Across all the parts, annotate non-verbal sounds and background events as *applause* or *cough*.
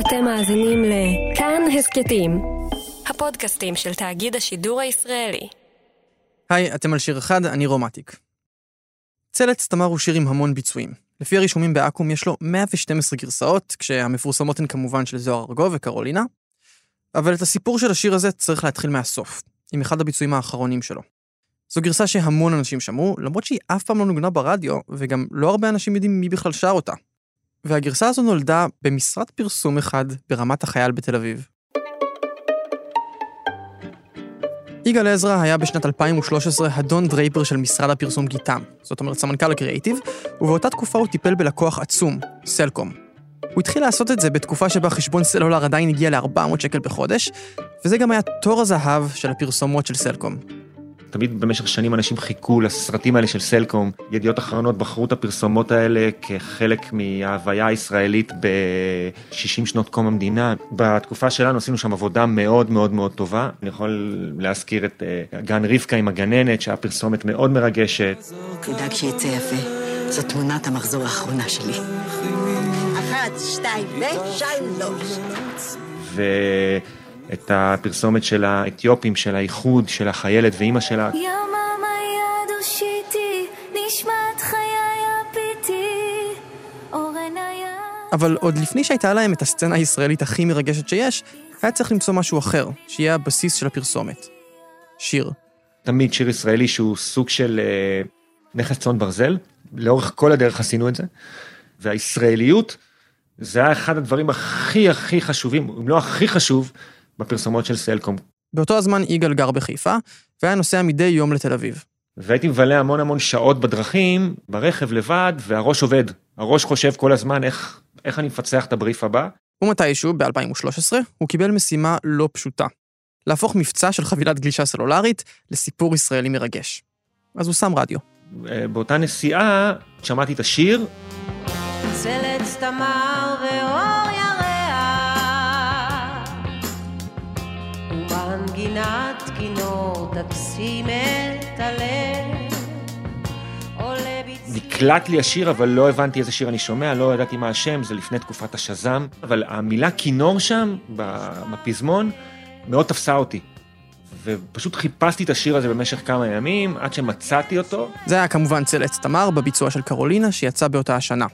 אתם מאזינים לכאן הסכתים, הפודקאסטים של תאגיד השידור הישראלי. היי, אתם על שיר אחד, אני רומטיק. צלץ תמר הוא שיר עם המון ביצועים. לפי הרישומים באקו"ם יש לו 112 גרסאות, כשהמפורסמות הן כמובן של זוהר ארגוב וקרולינה, אבל את הסיפור של השיר הזה צריך להתחיל מהסוף, עם אחד הביצועים האחרונים שלו. זו גרסה שהמון אנשים שמעו, למרות שהיא אף פעם לא נוגנה ברדיו, וגם לא הרבה אנשים יודעים מי בכלל שר אותה. והגרסה הזו נולדה במשרד פרסום אחד ברמת החייל בתל אביב. יגאל עזרא היה בשנת 2013 הדון דרייפר של משרד הפרסום גיטם, זאת אומרת סמנכ"ל הקריאיטיב, ובאותה תקופה הוא טיפל בלקוח עצום, סלקום. הוא התחיל לעשות את זה בתקופה שבה חשבון סלולר עדיין הגיע ל-400 שקל בחודש, וזה גם היה תור הזהב של הפרסומות של סלקום. תמיד במשך שנים אנשים חיכו לסרטים האלה של סלקום. ידיעות אחרונות בחרו את הפרסומות האלה כחלק מההוויה הישראלית ב-60 שנות קום המדינה. בתקופה שלנו עשינו שם עבודה מאוד מאוד מאוד טובה. אני יכול להזכיר את uh, גן רבקה עם הגננת, שהיה פרסומת מאוד מרגשת. תדאג שיצא יפה, זו תמונת המחזור האחרונה שלי. אחת, שתיים ושלוש. את הפרסומת של האתיופים, של האיחוד, של החיילת ואימא שלה. יממה יד הושיטי, נשמת חיי הפיתי, אורן היה... אבל עוד לפני שהייתה להם את הסצנה הישראלית הכי מרגשת שיש, היה צריך למצוא משהו אחר, שיהיה הבסיס של הפרסומת. שיר. תמיד שיר ישראלי שהוא סוג של אה, נכס צאן ברזל, לאורך כל הדרך עשינו את זה, והישראליות, זה היה אחד הדברים הכי הכי חשובים, אם לא הכי חשוב, בפרסומות של סלקום. באותו הזמן יגאל גר בחיפה, והיה נוסע מדי יום לתל אביב. והייתי מבלה המון המון שעות בדרכים, ברכב לבד, והראש עובד. הראש חושב כל הזמן איך, איך אני מפצח את הבריף הבא. ומתישהו, ב-2013, הוא קיבל משימה לא פשוטה. להפוך מבצע של חבילת גלישה סלולרית לסיפור ישראלי מרגש. אז הוא שם רדיו. אה, באותה נסיעה שמעתי את השיר. צלץ תמר נקלט לי השיר, אבל לא הבנתי איזה שיר אני שומע, לא ידעתי מה השם, זה לפני תקופת השזם. אבל המילה כינור שם, בפזמון, מאוד תפסה אותי. ופשוט חיפשתי את השיר הזה במשך כמה ימים, עד שמצאתי אותו. זה היה כמובן צלץ תמר בביצוע של קרולינה, שיצא באותה השנה.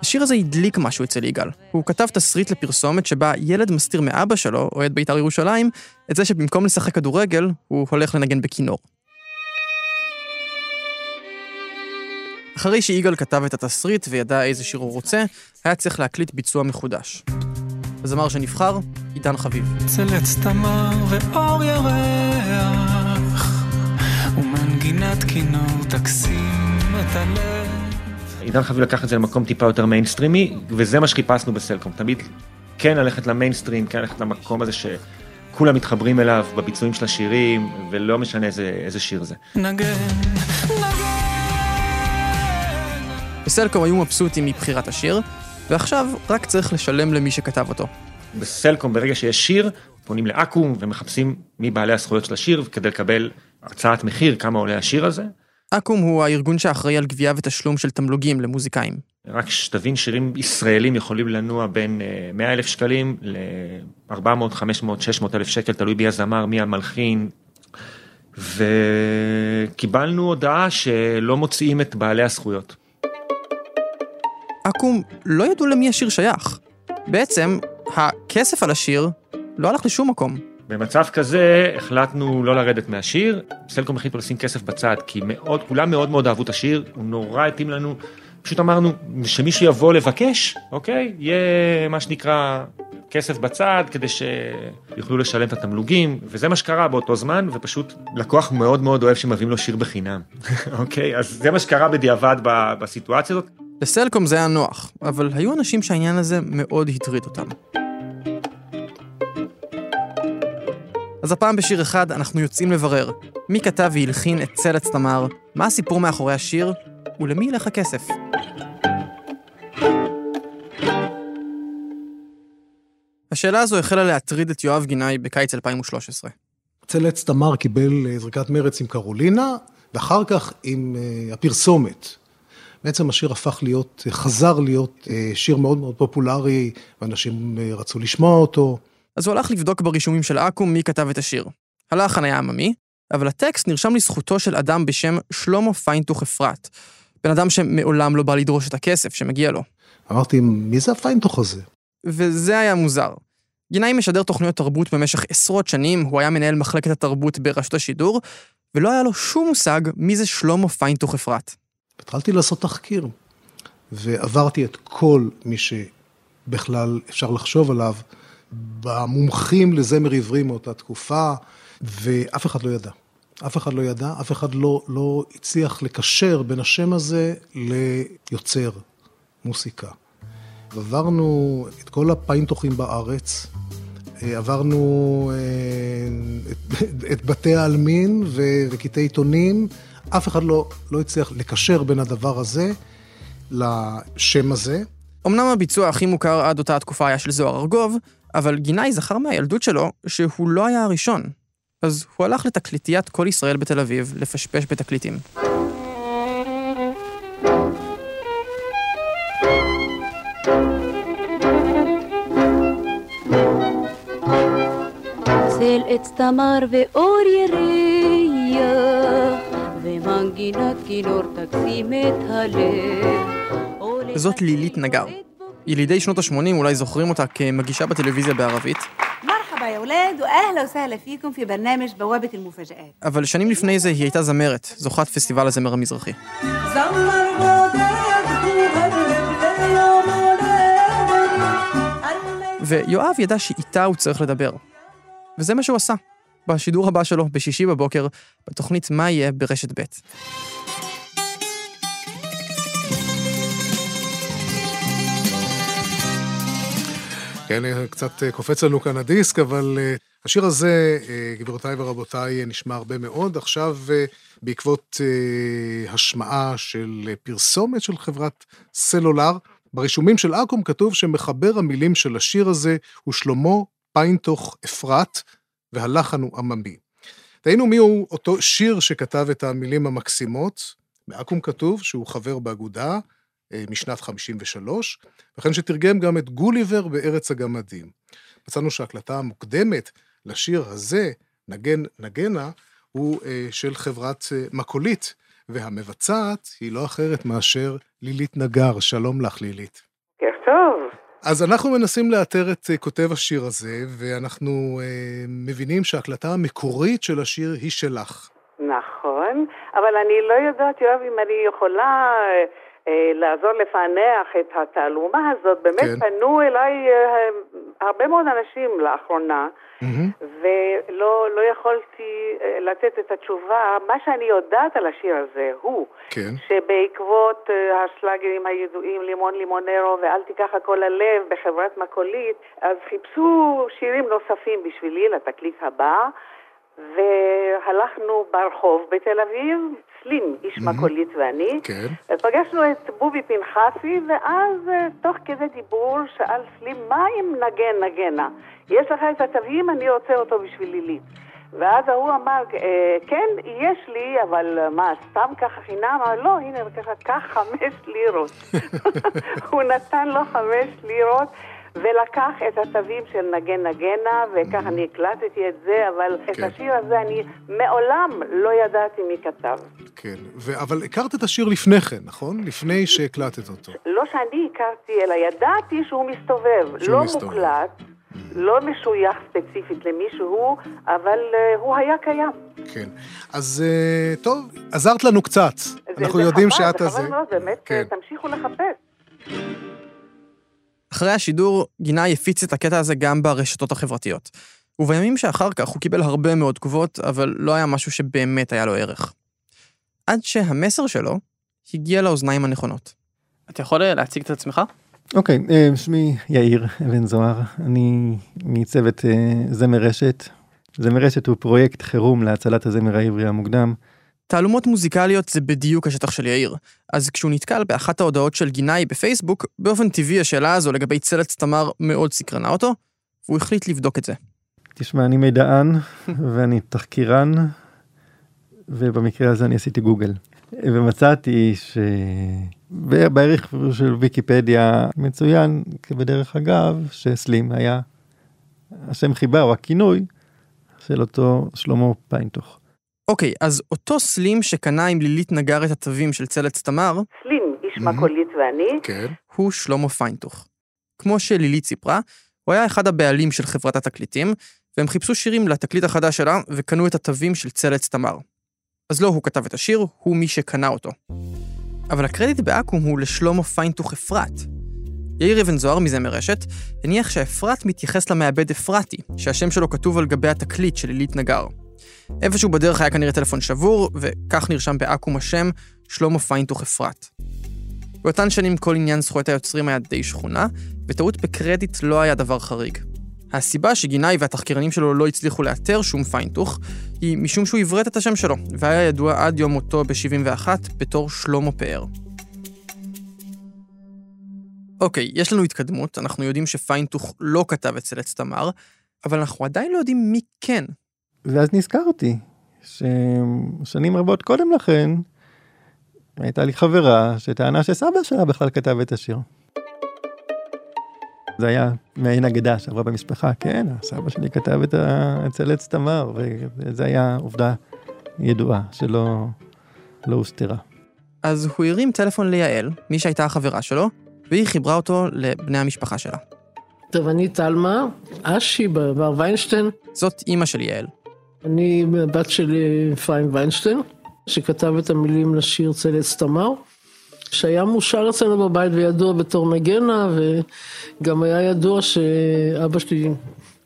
השיר הזה הדליק משהו אצל יגאל. הוא כתב תסריט לפרסומת שבה ילד מסתיר מאבא שלו, אוהד בית"ר ירושלים, את זה שבמקום לשחק כדורגל, הוא הולך לנגן בכינור. אחרי שיגאל כתב את התסריט וידע איזה שיר הוא רוצה, היה צריך להקליט ביצוע מחודש. הזמר שנבחר, עידן חביב. צל עץ תמר ואור ירח, ומנגינת כינור תקסים את הלב. עידן חביב לקח את זה למקום טיפה יותר מיינסטרימי, וזה מה שחיפשנו בסלקום, תמיד כן ללכת למיינסטרים, כן ללכת למקום הזה שכולם מתחברים אליו בביצועים של השירים, ולא משנה איזה, איזה שיר זה. נגן, נגן. בסלקום היו מבסוטים מבחירת השיר, ועכשיו רק צריך לשלם למי שכתב אותו. בסלקום ברגע שיש שיר, פונים לאקו"ם ומחפשים מי בעלי הזכויות של השיר כדי לקבל הצעת מחיר, כמה עולה השיר הזה. אקו"ם הוא הארגון שאחראי על גבייה ותשלום של תמלוגים למוזיקאים. רק שתבין, שירים ישראלים יכולים לנוע בין 100 אה, אלף שקלים ל-400, 500, 600 אלף שקל, תלוי בי הזמר, מי המלחין. וקיבלנו הודעה שלא מוציאים את בעלי הזכויות. אקו"ם לא ידעו למי השיר שייך. בעצם, הכסף על השיר לא הלך לשום מקום. במצב כזה החלטנו לא לרדת מהשיר, סלקום החליטו לשים כסף בצד, כי מאוד, כולם מאוד מאוד אהבו את השיר, הוא נורא התאים לנו, פשוט אמרנו שמישהו יבוא לבקש, אוקיי? יהיה מה שנקרא כסף בצד, כדי שיוכלו לשלם את התמלוגים, וזה מה שקרה באותו זמן, ופשוט לקוח מאוד מאוד אוהב שמביאים לו שיר בחינם, *laughs* אוקיי? אז זה מה שקרה בדיעבד בסיטואציה הזאת. לסלקום זה היה נוח, אבל היו אנשים שהעניין הזה מאוד הטריד אותם. אז הפעם בשיר אחד אנחנו יוצאים לברר מי כתב והלחין את צלץ תמר, מה הסיפור מאחורי השיר, ולמי ילך הכסף. השאלה הזו החלה להטריד את יואב גינאי בקיץ 2013. צלץ תמר קיבל זריקת מרץ עם קרולינה, ואחר כך עם uh, הפרסומת. בעצם השיר הפך להיות, חזר להיות אה, שיר מאוד מאוד פופולרי, ואנשים אה, רצו לשמוע אותו. אז הוא הלך לבדוק ברישומים של אקו"ם מי כתב את השיר. הלחן היה עממי, אבל הטקסט נרשם לזכותו של אדם בשם שלמה פיינטוך אפרת. בן אדם שמעולם לא בא לדרוש את הכסף שמגיע לו. אמרתי, מי זה הפיינטוך הזה? וזה היה מוזר. גינאי משדר תוכניות תרבות במשך עשרות שנים, הוא היה מנהל מחלקת התרבות ברשות השידור, ולא היה לו שום מושג מי זה שלמה פיינטוך אפרת. התחלתי לעשות תחקיר, ועברתי את כל מי שבכלל אפשר לחשוב עליו, במומחים לזמר עברי מאותה תקופה, ואף אחד לא ידע. אף אחד לא ידע, אף אחד לא, לא הצליח לקשר בין השם הזה ליוצר מוסיקה. עברנו את כל הפיינטוחים בארץ, עברנו אה, את, *laughs* את בתי העלמין וקטעי עיתונים, אף אחד לא, לא הצליח לקשר בין הדבר הזה לשם הזה. אמנם הביצוע הכי מוכר עד אותה התקופה היה של זוהר ארגוב, אבל גינאי זכר מהילדות שלו שהוא לא היה הראשון. אז הוא הלך לתקליטיית כל ישראל בתל אביב לפשפש בתקליטים. צל עץ תמר ואור ירח, ומנגינת כינור תקסים את הלב. זאת לילית נגר. ילידי שנות ה-80 אולי זוכרים אותה כמגישה בטלוויזיה בערבית, مرحبا يا ولاد واهلا وسهلا فيكم في برنامج بوابه المفاجآت אבל שנים לפני זה היא הייתה זמרת, זוכת פסטיבל הזמר המזרחי. ויואב ידע שאיתה הוא צריך לדבר. וזה מה שהוא עשה. בשידור הבא שלו, בשישי בבוקר, בתוכנית מה יהיה ברשת ב'. כן, קצת קופץ לנו כאן הדיסק, אבל אה, השיר הזה, אה, גבירותיי ורבותיי, נשמע הרבה מאוד. עכשיו, אה, בעקבות השמעה של פרסומת של חברת סלולר, ברישומים של אקו"ם כתוב שמחבר המילים של השיר הזה הוא שלמה פיינטוך אפרת, והלחן הוא עממי. תהינו מי הוא אותו שיר שכתב את המילים המקסימות. באקו"ם כתוב שהוא חבר באגודה משנת 53, וכן שתרגם גם את גוליבר בארץ הגמדים. מצאנו שההקלטה המוקדמת לשיר הזה, נגן נגנה, הוא של חברת מקולית, והמבצעת היא לא אחרת מאשר לילית נגר. שלום לך, לילית. אז אנחנו מנסים לאתר את כותב השיר הזה, ואנחנו אה, מבינים שההקלטה המקורית של השיר היא שלך. נכון, אבל אני לא יודעת, יואב, אם אני יכולה אה, לעזור לפענח את התעלומה הזאת. באמת כן. פנו אליי אה, הרבה מאוד אנשים לאחרונה, Mm-hmm. ולא לא יכולתי אה, לתת את התשובה. מה שאני יודעת על השיר הזה הוא כן. שבעקבות אה, השלאגרים הידועים לימון לימונרו ואל תיקח הכל ללב בחברת מקולית, אז חיפשו שירים נוספים בשבילי לתקליט הבא. והלכנו ברחוב בתל אביב, סלים, איש מהמם. מקולית ואני, כן. פגשנו את בובי פנחסי, ואז אה, תוך כדי דיבור שאל סלים, מה אם נגן נגנה? יש לך את התווים, אני רוצה אותו בשביל לילית. ואז ההוא אמר, "אה, כן, יש לי, אבל אה, מה, סתם ככה חינם? אמר, לא, הנה, ככה, קח חמש לירות. *laughs* הוא נתן לו חמש לירות. ולקח את התווים של נגן נגנה, וכך אני הקלטתי את זה, אבל את כן. השיר הזה אני מעולם לא ידעתי מי כתב. כן, ו- אבל הכרת את השיר לפני כן, נכון? לפני שהקלטת אותו. לא שאני הכרתי, אלא ידעתי שהוא מסתובב. שהוא לא מסתובב. מוקלט, לא משוייך ספציפית למישהו, אבל אה, הוא היה קיים. כן. אז אה, טוב, עזרת לנו קצת. זה- אנחנו זה יודעים חבל, שאת זה. חבל מאוד, באמת, כן. תמשיכו לחפש. אחרי השידור, גינאי הפיץ את הקטע הזה גם ברשתות החברתיות. ובימים שאחר כך הוא קיבל הרבה מאוד תגובות, אבל לא היה משהו שבאמת היה לו ערך. עד שהמסר שלו הגיע לאוזניים הנכונות. אתה יכול אה, להציג את עצמך? אוקיי, אה, שמי יאיר אבן זוהר, אני מצוות אה, זמר רשת. זמר רשת הוא פרויקט חירום להצלת הזמר העברי המוקדם. תעלומות מוזיקליות זה בדיוק השטח של יאיר. אז כשהוא נתקל באחת ההודעות של גינאי בפייסבוק, באופן טבעי השאלה הזו לגבי צלץ תמר מאוד סקרנה אותו, והוא החליט לבדוק את זה. תשמע, אני מידען *laughs* ואני תחקירן, ובמקרה הזה אני עשיתי גוגל. ומצאתי שבערך של ויקיפדיה מצוין כבדרך אגב שסלים היה השם חיבה או הכינוי של אותו שלמה פיינטוך. אוקיי, אז אותו סלים שקנה עם לילית נגר את התווים של צלץ תמר, סלים, איש מקולית ואני. כן. הוא שלמה פיינטוך. כמו שלילית סיפרה, הוא היה אחד הבעלים של חברת התקליטים, והם חיפשו שירים לתקליט החדש שלה, וקנו את התווים של צלץ תמר. אז לא הוא כתב את השיר, הוא מי שקנה אותו. אבל הקרדיט באקו"ם הוא לשלמה פיינטוך אפרת. יאיר אבן זוהר מזמר רשת הניח שאפרת מתייחס למעבד אפרתי, שהשם שלו כתוב על גבי התקליט של עילית נגר. איפשהו בדרך היה כנראה טלפון שבור, וכך נרשם באקו"ם השם שלמה פיינטוך אפרת. באותן שנים כל עניין זכויות היוצרים היה די שכונה, וטעות בקרדיט לא היה דבר חריג. הסיבה שגינאי והתחקירנים שלו לא הצליחו לאתר שום פיינטוך, היא משום שהוא עברת את השם שלו, והיה ידוע עד יום מותו ב-71 בתור שלמה פאר. אוקיי, יש לנו התקדמות, אנחנו יודעים שפיינטוך לא כתב את צלץ תמר, אבל אנחנו עדיין לא יודעים מי כן. ואז נזכרתי ששנים רבות קודם לכן הייתה לי חברה שטענה שסבא שלה בכלל כתב את השיר. זה היה מעין אגדה שעברה במשפחה, כן, סבא שלי כתב את הצלץ תמר, וזה היה עובדה ידועה שלא לא הוסתרה. אז הוא הרים טלפון ליעל, מי שהייתה החברה שלו, והיא חיברה אותו לבני המשפחה שלה. טוב, אני טלמה, אשי בר ויינשטיין. זאת אימא של יעל. אני בת של אפרים ויינשטיין, שכתב את המילים לשיר צלץ תמר, שהיה מאושר אצלנו בבית וידוע בתור נגנה, וגם היה ידוע שאבא שלי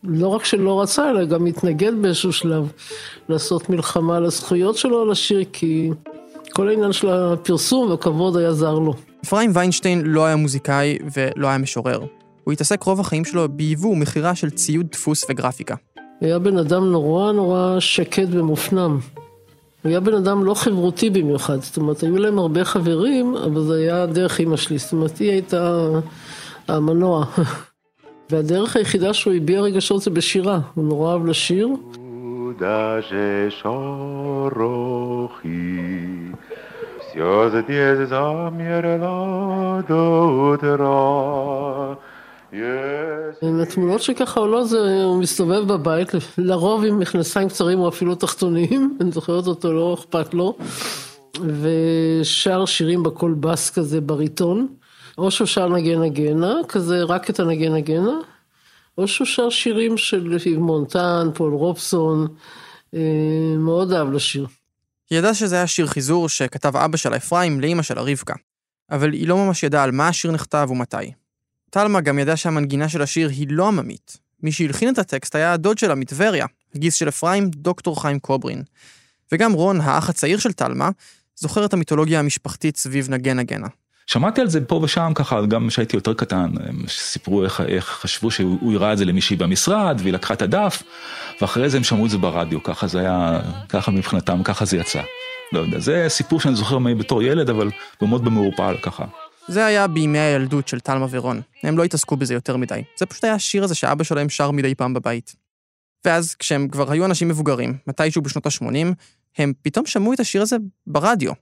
לא רק שלא רצה, אלא גם התנגד באיזשהו שלב לעשות מלחמה על הזכויות שלו לשיר, כי כל העניין של הפרסום והכבוד היה זר לו. אפרים ויינשטיין לא היה מוזיקאי ולא היה משורר. הוא התעסק רוב החיים שלו ביבוא ומכירה של ציוד דפוס וגרפיקה. היה בן אדם נורא נורא שקט ומופנם. הוא היה בן אדם לא חברותי במיוחד, זאת אומרת, היו להם הרבה חברים, אבל זה היה דרך אימא שלי, זאת אומרת, היא הייתה המנוע. *laughs* והדרך היחידה שהוא הביע רגשות זה בשירה, הוא נורא אהב לשיר. התמונות שככה עולות זה, הוא מסתובב בבית, לרוב עם מכנסיים קצרים או אפילו תחתונים, אני זוכרת אותו, לא אכפת לו, ושר שירים בקול בס כזה בריטון, או שהוא שר נגן נגנה, כזה רק את הנגן נגנה, או שהוא שר שירים של מונטן, פול רובסון, מאוד אהב לשיר. היא ידעה שזה היה שיר חיזור שכתב אבא שלה אפרים לאימא שלה רבקה, אבל היא לא ממש ידעה על מה השיר נכתב ומתי. טלמה גם ידע שהמנגינה של השיר היא לא עממית. מי שהלחין את הטקסט היה הדוד שלה מטבריה, הגיס של אפרים, דוקטור חיים קוברין. וגם רון, האח הצעיר של טלמה, זוכר את המיתולוגיה המשפחתית סביב נגן נגנה. שמעתי על זה פה ושם ככה, גם כשהייתי יותר קטן, סיפרו איך, איך חשבו שהוא הראה את זה למישהי במשרד, והיא לקחה את הדף, ואחרי זה הם שמעו את זה ברדיו, ככה זה היה, ככה מבחינתם, ככה זה יצא. לא יודע, זה סיפור שאני זוכר בתור ילד, אבל מאוד במעורפל ככה. זה היה בימי הילדות של טלמה ורון. הם לא התעסקו בזה יותר מדי. זה פשוט היה השיר הזה שאבא שלהם שר מדי פעם בבית. ואז, כשהם כבר היו אנשים מבוגרים, מתישהו בשנות ה-80, הם פתאום שמעו את השיר הזה ברדיו.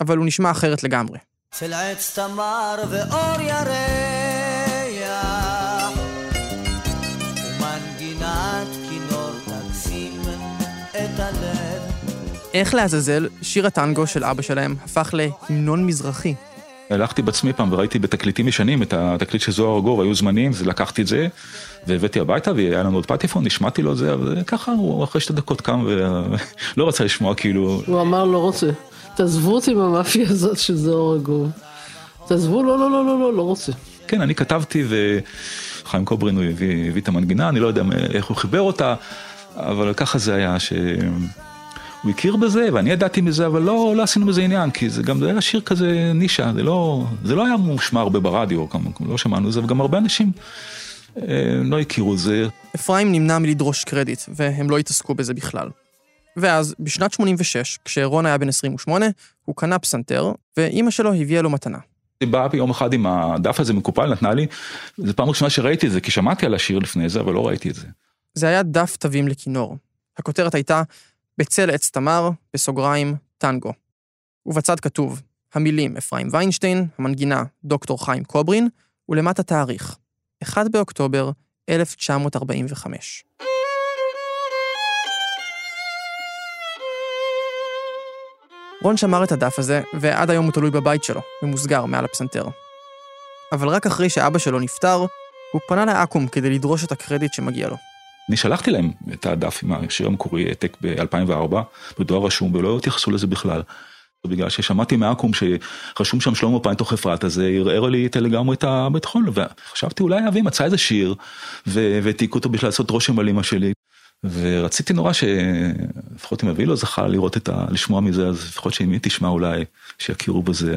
אבל הוא נשמע אחרת לגמרי. של עץ תמר ואור ירח ומנגינת כינור תקסים את הלב איך לעזאזל שיר הטנגו של אבא שלהם הפך להמנון מזרחי. הלכתי בעצמי פעם וראיתי בתקליטים ישנים את התקליט של זוהר אגור, היו זמנים, אז לקחתי את זה והבאתי הביתה והיה לנו עוד פטיפון, נשמעתי לו את זה, וככה הוא אחרי שתי דקות קם ולא *laughs* רצה לשמוע כאילו... הוא אמר לא רוצה, תעזבו אותי מהמאפיה הזאת של זוהר אגור. תעזבו, לא, לא, לא, לא, לא, לא רוצה. כן, אני כתבתי וחיים קוברין הוא הביא, הביא את המנגינה, אני לא יודע איך הוא חיבר אותה, אבל ככה זה היה ש... הוא הכיר בזה ואני ידעתי מזה אבל לא, לא עשינו מזה עניין כי זה גם זה היה שיר כזה נישה זה לא, זה לא היה מושמע הרבה ברדיו לא שמענו את זה וגם הרבה אנשים אה, לא הכירו את זה. אפרים נמנע מלדרוש קרדיט והם לא התעסקו בזה בכלל. ואז בשנת 86 כשרון היה בן 28 הוא קנה פסנתר ואימא שלו הביאה לו מתנה. היא באה יום אחד עם הדף הזה מקופל נתנה לי זו פעם ראשונה שראיתי את זה כי שמעתי על השיר לפני זה אבל לא ראיתי את זה. זה היה דף תווים לכינור. הכותרת הייתה בצל עץ תמר, בסוגריים, טנגו. ובצד כתוב, המילים אפרים ויינשטיין, המנגינה דוקטור חיים קוברין, ולמטה תאריך, 1 באוקטובר 1945. רון שמר את הדף הזה, ועד היום הוא תלוי בבית שלו, ממוסגר מעל הפסנתר. אבל רק אחרי שאבא שלו נפטר, הוא פנה לאקו"ם כדי לדרוש את הקרדיט שמגיע לו. אני שלחתי להם את הדף עם השיר המקורי, העתק ב-2004, בדואר רשום, ולא התייחסו לזה בכלל. בגלל ששמעתי מאקו"ם שרשום שם שלמה פיינטוך אפרת, אז זה ערער לי את לגמרי את הביטחון, וחשבתי אולי אבי מצא איזה שיר, והעתיק אותו בשביל לעשות רושם על אמא שלי. ורציתי נורא שלפחות אם אבי לא זכה לראות את ה... לשמוע מזה, אז לפחות שאמי תשמע אולי, שיכירו בזה.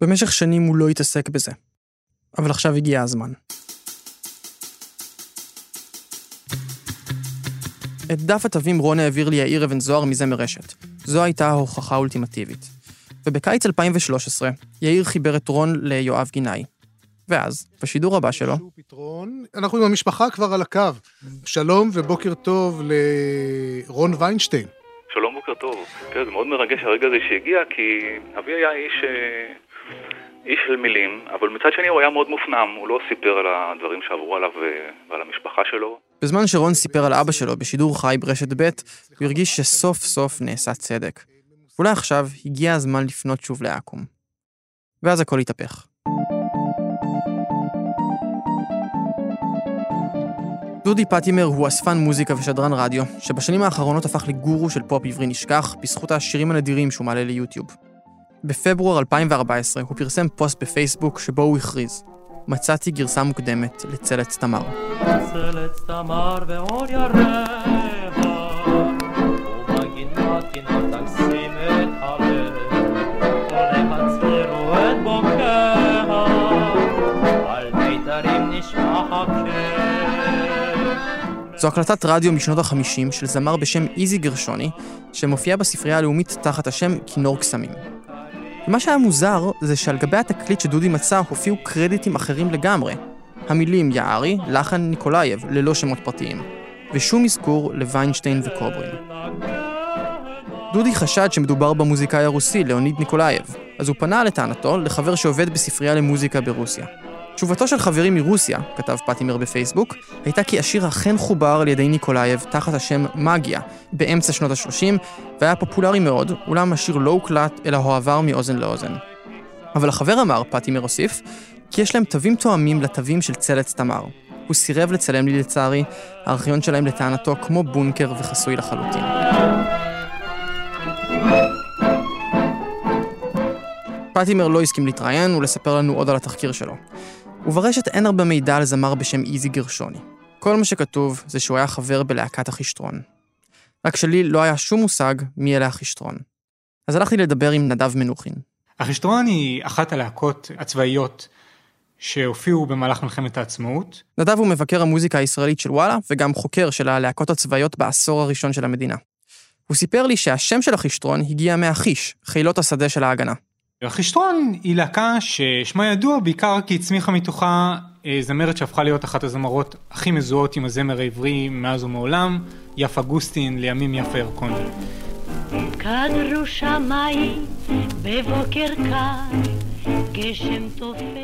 במשך שנים הוא לא התעסק בזה. אבל עכשיו הגיע הזמן. את דף התווים רון העביר לי יאיר אבן זוהר מזמר רשת. זו הייתה ההוכחה האולטימטיבית. ובקיץ 2013, יאיר חיבר את רון ליואב גינאי. ואז, בשידור הבא שלו... אנחנו עם המשפחה כבר על הקו. שלום ובוקר טוב לרון ויינשטיין. שלום, בוקר טוב. כן, זה מאוד מרגש הרגע הזה שהגיע, כי אבי היה איש, איש של מילים, אבל מצד שני הוא היה מאוד מופנם, הוא לא סיפר על הדברים שעברו עליו ועל המשפחה שלו. בזמן שרון סיפר על אבא שלו בשידור חי ברשת ב', הוא הרגיש שסוף סוף נעשה צדק. אולי עכשיו הגיע הזמן לפנות שוב לאקו"ם. ואז הכל התהפך. דודי פטימר הוא אספן מוזיקה ושדרן רדיו, שבשנים האחרונות הפך לגורו של פופ עברי נשכח, בזכות השירים הנדירים שהוא מעלה ליוטיוב. בפברואר 2014 הוא פרסם פוסט בפייסבוק שבו הוא הכריז מצאתי גרסה מוקדמת לצלת תמר. צלת תמר ואור ירח, ומגינת קינות תגשים את הלב, ולהצהירו את בוקיה, על מיתרים נשמע זו הקלטת רדיו משנות ה-50 של זמר בשם איזי גרשוני, שמופיע בספרייה הלאומית תחת השם כינור קסמים. ומה שהיה מוזר זה שעל גבי התקליט שדודי מצא הופיעו קרדיטים אחרים לגמרי. המילים יערי, לחן ניקולאייב, ללא שמות פרטיים. ושום אזכור לוויינשטיין וקוברין. דודי חשד שמדובר במוזיקאי הרוסי, ליאוניד ניקולאייב, אז הוא פנה לטענתו לחבר שעובד בספרייה למוזיקה ברוסיה. תשובתו של חברי מרוסיה, כתב פטימר בפייסבוק, הייתה כי השיר אכן חובר על ידי ניקולאייב תחת השם מגיה, באמצע שנות ה-30, והיה פופולרי מאוד, אולם השיר לא הוקלט, אלא הועבר מאוזן לאוזן. אבל החבר אמר, פטימר הוסיף, כי יש להם תווים תואמים לתווים של צל עץ תמר. הוא סירב לצלם לי לצערי, הארכיון שלהם לטענתו כמו בונקר וחסוי לחלוטין. פטימר לא הסכים להתראיין ולספר לנו עוד על התחקיר שלו. וברשת אין הרבה מידע על זמר בשם איזי גרשוני. כל מה שכתוב זה שהוא היה חבר בלהקת החישטרון. רק שלי לא היה שום מושג מי אלה החישטרון. אז הלכתי לדבר עם נדב מנוחין. החישטרון היא אחת הלהקות הצבאיות שהופיעו במהלך מלחמת העצמאות. נדב הוא מבקר המוזיקה הישראלית של וואלה, וגם חוקר של הלהקות הצבאיות בעשור הראשון של המדינה. הוא סיפר לי שהשם של החישטרון הגיע מהחיש, חילות השדה של ההגנה. החישטרון היא להקה ששמה ידוע בעיקר כי הצמיחה מתוכה אה, זמרת שהפכה להיות אחת הזמרות הכי מזוהות עם הזמר העברי מאז ומעולם, יפה גוסטין, לימים יפה ירקוני. כדרו שמיים בבוקר קר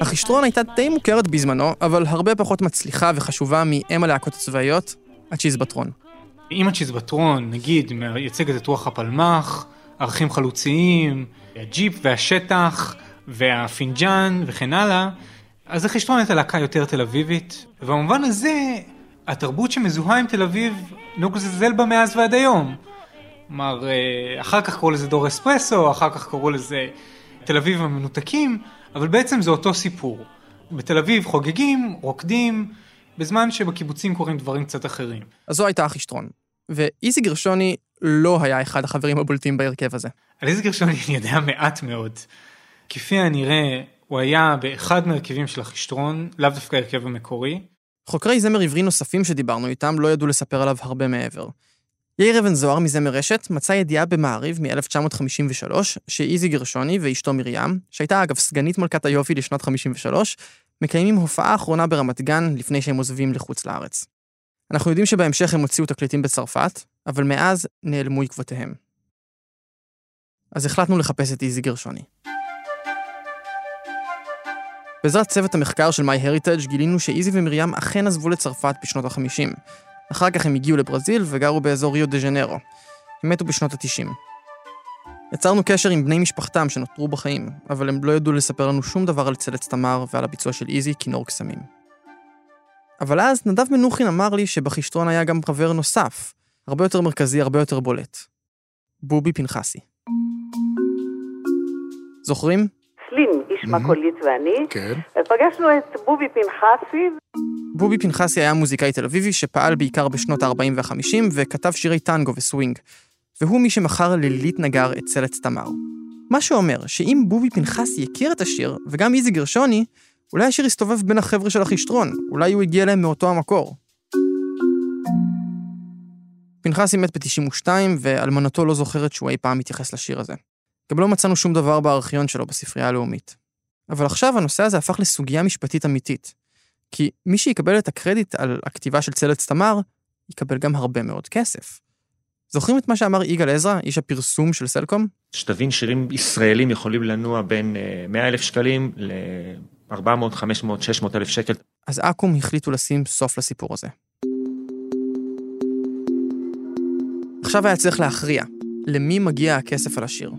החישטרון הייתה די מוכרת בזמנו, אבל הרבה פחות מצליחה וחשובה מאם הלהקות הצבאיות, הצ'יזבטרון. אם הצ'יזבטרון, נגיד, מייצגת את רוח הפלמ"ח, ערכים חלוציים, הג'יפ והשטח והפינג'אן וכן הלאה, אז החישטרון הייתה להקה יותר תל אביבית, ובמובן הזה התרבות שמזוהה עם תל אביב לא גוזזל בה מאז ועד היום. כלומר, אה, אחר כך קראו לזה דור אספרסו, אחר כך קראו לזה תל אביב המנותקים, אבל בעצם זה אותו סיפור. בתל אביב חוגגים, רוקדים, בזמן שבקיבוצים קורים דברים קצת אחרים. אז זו הייתה החישטרון. ואיזי גרשוני לא היה אחד החברים הבולטים בהרכב הזה. על איזי גרשוני *laughs* אני יודע מעט מאוד. כפי הנראה, הוא היה באחד מהרכבים של החישטרון, לאו דווקא ההרכב המקורי. חוקרי זמר עברי נוספים שדיברנו איתם לא ידעו לספר עליו הרבה מעבר. יאיר אבן זוהר מזמר רשת מצא ידיעה במעריב מ-1953 שאיזי גרשוני ואשתו מרים, שהייתה אגב סגנית מלכת היופי לשנת 53, מקיימים הופעה אחרונה ברמת גן לפני שהם עוזבים לחוץ לארץ. אנחנו יודעים שבהמשך הם הוציאו תקליטים בצרפת, אבל מאז נעלמו עקבותיהם. אז החלטנו לחפש את איזי גרשוני. בעזרת צוות המחקר של MyHeritage גילינו שאיזי ומרים אכן עזבו לצרפת בשנות ה-50. אחר כך הם הגיעו לברזיל וגרו באזור ריו דה ז'נרו. הם מתו בשנות ה-90. יצרנו קשר עם בני משפחתם שנותרו בחיים, אבל הם לא ידעו לספר לנו שום דבר על צלץ תמר ועל הביצוע של איזי כינור קסמים. אבל אז נדב מנוחין אמר לי שבחישטרון היה גם חבר נוסף, הרבה יותר מרכזי, הרבה יותר בולט. בובי פנחסי. זוכרים? סלים, איש מקולית ואני, כן. ופגשנו את בובי פנחסי, בובי פנחסי היה מוזיקאי תל אביבי שפעל בעיקר בשנות ה-40 וה-50 וכתב שירי טנגו וסווינג. והוא מי שמכר ללילית נגר את צלץ תמר. מה שאומר שאם בובי פנחסי הכיר את השיר, וגם איזי גרשוני, אולי השיר הסתובב בין החבר'ה של החישטרון, אולי הוא הגיע להם מאותו המקור. פנחסי מת ב-92, ואלמנתו לא זוכרת שהוא אי פעם התייחס לשיר הזה. גם לא מצאנו שום דבר בארכיון שלו בספרייה הלאומית. אבל עכשיו הנושא הזה הפך לסוגיה משפטית אמיתית. כי מי שיקבל את הקרדיט על הכתיבה של צלץ תמר, יקבל גם הרבה מאוד כסף. זוכרים את מה שאמר יגאל עזרא, איש הפרסום של סלקום? שתבין, שירים ישראלים יכולים לנוע בין 100 אלף שקלים ל-400, 500, 600 אלף שקל. אז אקו"ם החליטו לשים סוף לסיפור הזה. עכשיו היה צריך להכריע, למי מגיע הכסף על השיר?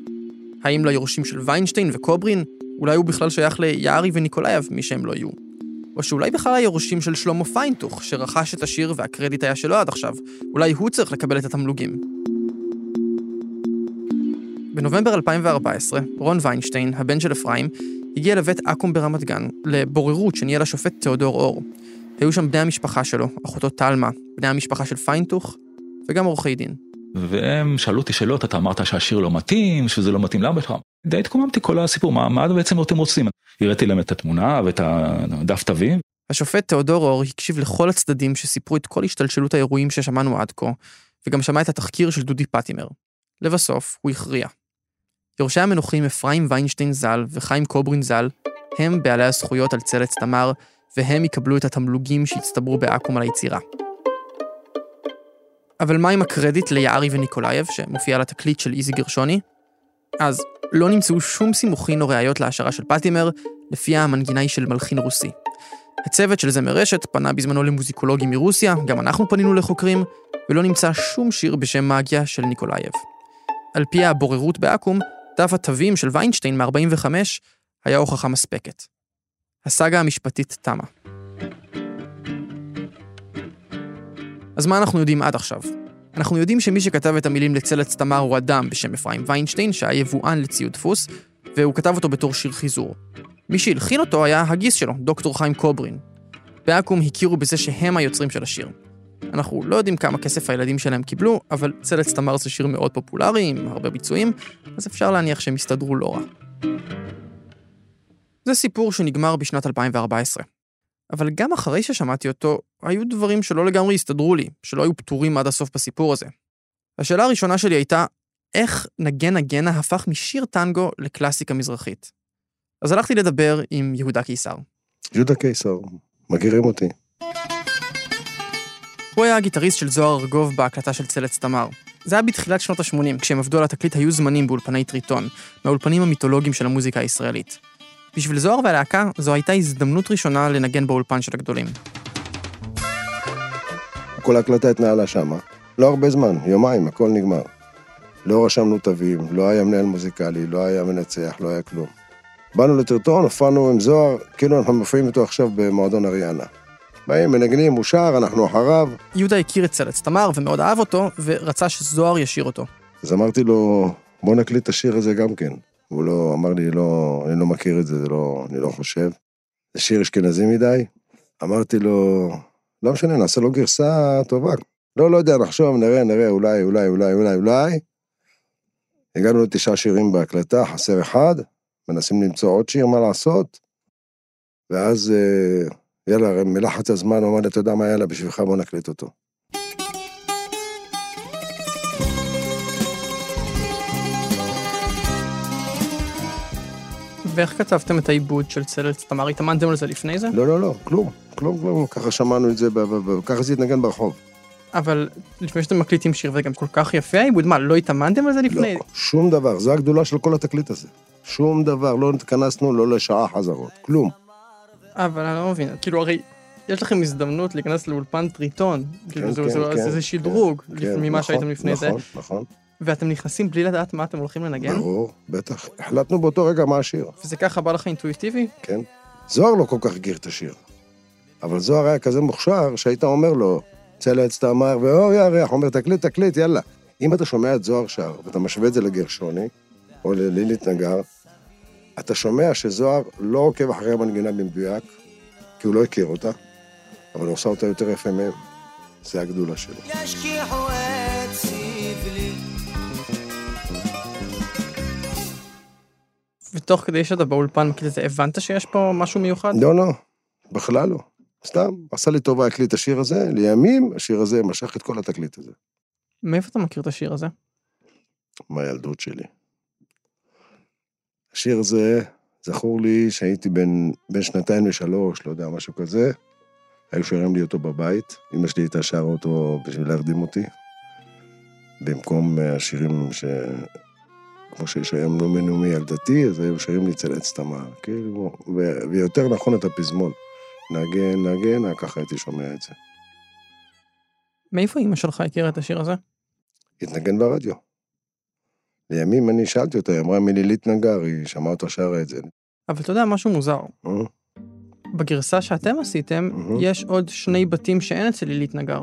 האם ליורשים של ויינשטיין וקוברין? אולי הוא בכלל שייך ליערי וניקולאייב, מי שהם לא יהיו. או שאולי בכלל היורשים של שלמה פיינטוך, שרכש את השיר והקרדיט היה שלו עד עכשיו. אולי הוא צריך לקבל את התמלוגים. בנובמבר 2014, רון ויינשטיין, הבן של אפרים, הגיע לבית אקו"ם ברמת גן, לבוררות שניהל השופט תיאודור אור. היו שם בני המשפחה שלו, אחותו טלמה, בני המשפחה של פיינטוך, וגם עורכי דין. והם שאלו אותי שאלות, אתה אמרת שהשיר לא מתאים, שזה לא מתאים לאבא שלך. די התקוממתי כל הסיפור, מה, מה בעצם אתם רוצים? הראיתי להם את התמונה ואת הדף תווים. השופט תיאודור אור הקשיב לכל הצדדים שסיפרו את כל השתלשלות האירועים ששמענו עד כה, וגם שמע את התחקיר של דודי פטימר. לבסוף, הוא הכריע. יורשי המנוחים אפרים ויינשטיין ז"ל וחיים קוברין ז"ל הם בעלי הזכויות על צל עץ תמר, והם יקבלו את התמלוגים שהצטברו באקו"ם על היצירה. אבל מה עם הקרדיט ליערי וניקולאייב, שמופיע על התקליט של איזי גרשוני? אז לא נמצאו שום סימוכין או ראיות להשערה של פטימר, לפיה המנגינה היא של מלחין רוסי. הצוות של זמר רשת פנה בזמנו למוזיקולוגים מרוסיה, גם אנחנו פנינו לחוקרים, ולא נמצא שום שיר בשם מאגיה של ניקולאייב. על פי הבוררות באקו"ם, דף התווים של ויינשטיין מ-45 היה הוכחה מספקת. הסאגה המשפטית תמה. אז מה אנחנו יודעים עד עכשיו? אנחנו יודעים שמי שכתב את המילים לצלץ תמר הוא אדם בשם אפרים ויינשטיין, שהיה יבואן לציוד דפוס, והוא כתב אותו בתור שיר חיזור. מי שהלחין אותו היה הגיס שלו, דוקטור חיים קוברין. באקו"ם הכירו בזה שהם היוצרים של השיר. אנחנו לא יודעים כמה כסף הילדים שלהם קיבלו, אבל צלץ תמר זה שיר מאוד פופולרי, עם הרבה ביצועים, אז אפשר להניח שהם הסתדרו לא רע. זה סיפור שנגמר בשנת 2014. אבל גם אחרי ששמעתי אותו, היו דברים שלא לגמרי הסתדרו לי, שלא היו פתורים עד הסוף בסיפור הזה. השאלה הראשונה שלי הייתה, איך נגן הגנה הפך משיר טנגו לקלאסיקה מזרחית? אז הלכתי לדבר עם יהודה קיסר. יהודה קיסר, מכירים אותי. הוא היה הגיטריסט של זוהר ארגוב בהקלטה של צלץ תמר. זה היה בתחילת שנות ה-80, כשהם עבדו על התקליט היו זמנים באולפני טריטון, מהאולפנים המיתולוגיים של המוזיקה הישראלית. בשביל זוהר והלהקה, זו הייתה הזדמנות ראשונה לנגן באולפן של הגדולים. כל ההקלטה התנהלה שמה. לא הרבה זמן, יומיים, הכל נגמר. לא רשמנו תווים, לא היה מנהל מוזיקלי, לא היה מנצח, לא היה כלום. באנו לטרטון, הופענו עם זוהר, כאילו אנחנו מופיעים איתו עכשיו במועדון אריאנה. באים, מנגנים, הוא שר, אנחנו אחריו. יהודה הכיר את צלץ תמר ומאוד אהב אותו, ורצה שזוהר ישיר אותו. אז אמרתי לו, בוא נקליט את השיר הזה גם כן. הוא לא, אמר לי, לא, אני לא מכיר את זה, זה לא, אני לא חושב. זה שיר אשכנזי מדי. אמרתי לו, לא משנה, נעשה לו גרסה טובה. לא, לא יודע, נחשוב, נראה, נראה, אולי, אולי, אולי, אולי, אולי. הגענו לתשעה שירים בהקלטה, חסר אחד, מנסים למצוא עוד שיר, מה לעשות. ואז, אה, יאללה, מלחץ הזמן, הוא אמר לי, אתה יודע מה, יאללה, בשבילך בוא נקליט אותו. ואיך כתבתם את העיבוד של צלץ תמר? התאמנתם על זה לפני זה? לא, לא, לא, כלום, כלום, כלום, ככה שמענו את זה, ככה זה התנגן ברחוב. אבל לפני שאתם מקליטים שיר וגם כל כך יפה העיבוד, מה, לא התאמנתם על זה לפני? לא, שום דבר, זו הגדולה של כל התקליט הזה. שום דבר, לא התכנסנו לא לשעה חזרות, כלום. אבל אני לא מבין, כאילו הרי יש לכם הזדמנות להיכנס לאולפן טריטון, כאילו זה- כן, זה- כן, זה שדרוג כן, לפ- כן, ממה נכון, שהייתם לפני זה, נכון, נכון, ואתם נכנסים בלי לדעת מה אתם הולכים לנגן? ברור, בטח. החלטנו באותו רגע מה השיר. וזה ככה בא לך אינטואיטיבי? כן. זוהר לא כל כך הכיר את השיר. אבל זוהר היה כזה מוכשר, שהיית אומר לו, צלץ תמר ואור ירח, אומר, תקליט, תקליט, יאללה. אם אתה שומע את זוהר שר, ואתה משווה את זה לגרשוני, או ללילית נגר, אתה שומע שזוהר לא עוקב אחרי המנגינה במדויק, כי הוא לא הכיר אותה, אבל הוא עושה אותה יותר יפה מהם. זה הגדולה שלו. ישכיחו את ותוך כדי שאתה באולפן זה, הבנת שיש פה משהו מיוחד? לא, לא, בכלל לא. סתם, עשה לי טובה, הקליט את השיר הזה, לימים השיר הזה משך את כל התקליט הזה. מאיפה אתה מכיר את השיר הזה? מהילדות שלי. השיר הזה, זכור לי שהייתי בן, בן שנתיים לשלוש, לא יודע, משהו כזה. היו שרים לי אותו בבית, אמא שלי הייתה שרה אותו בשביל להרדים אותי. במקום אה, השירים ש... כמו שיש היום לא מנומי ילדתי, אז היו שרים לי אצל עץ תמר, כאילו, ו... ויותר נכון את הפזמון. נגן, נגן, ככה הייתי שומע את זה. מאיפה אימא שלך הכירה את השיר הזה? התנגן ברדיו. לימים אני שאלתי אותה, היא אמרה מלילית נגר, היא שמעה אותה שרה את זה. אבל אתה יודע משהו מוזר. בגרסה שאתם עשיתם, יש עוד שני בתים שאין אצל לילית נגר.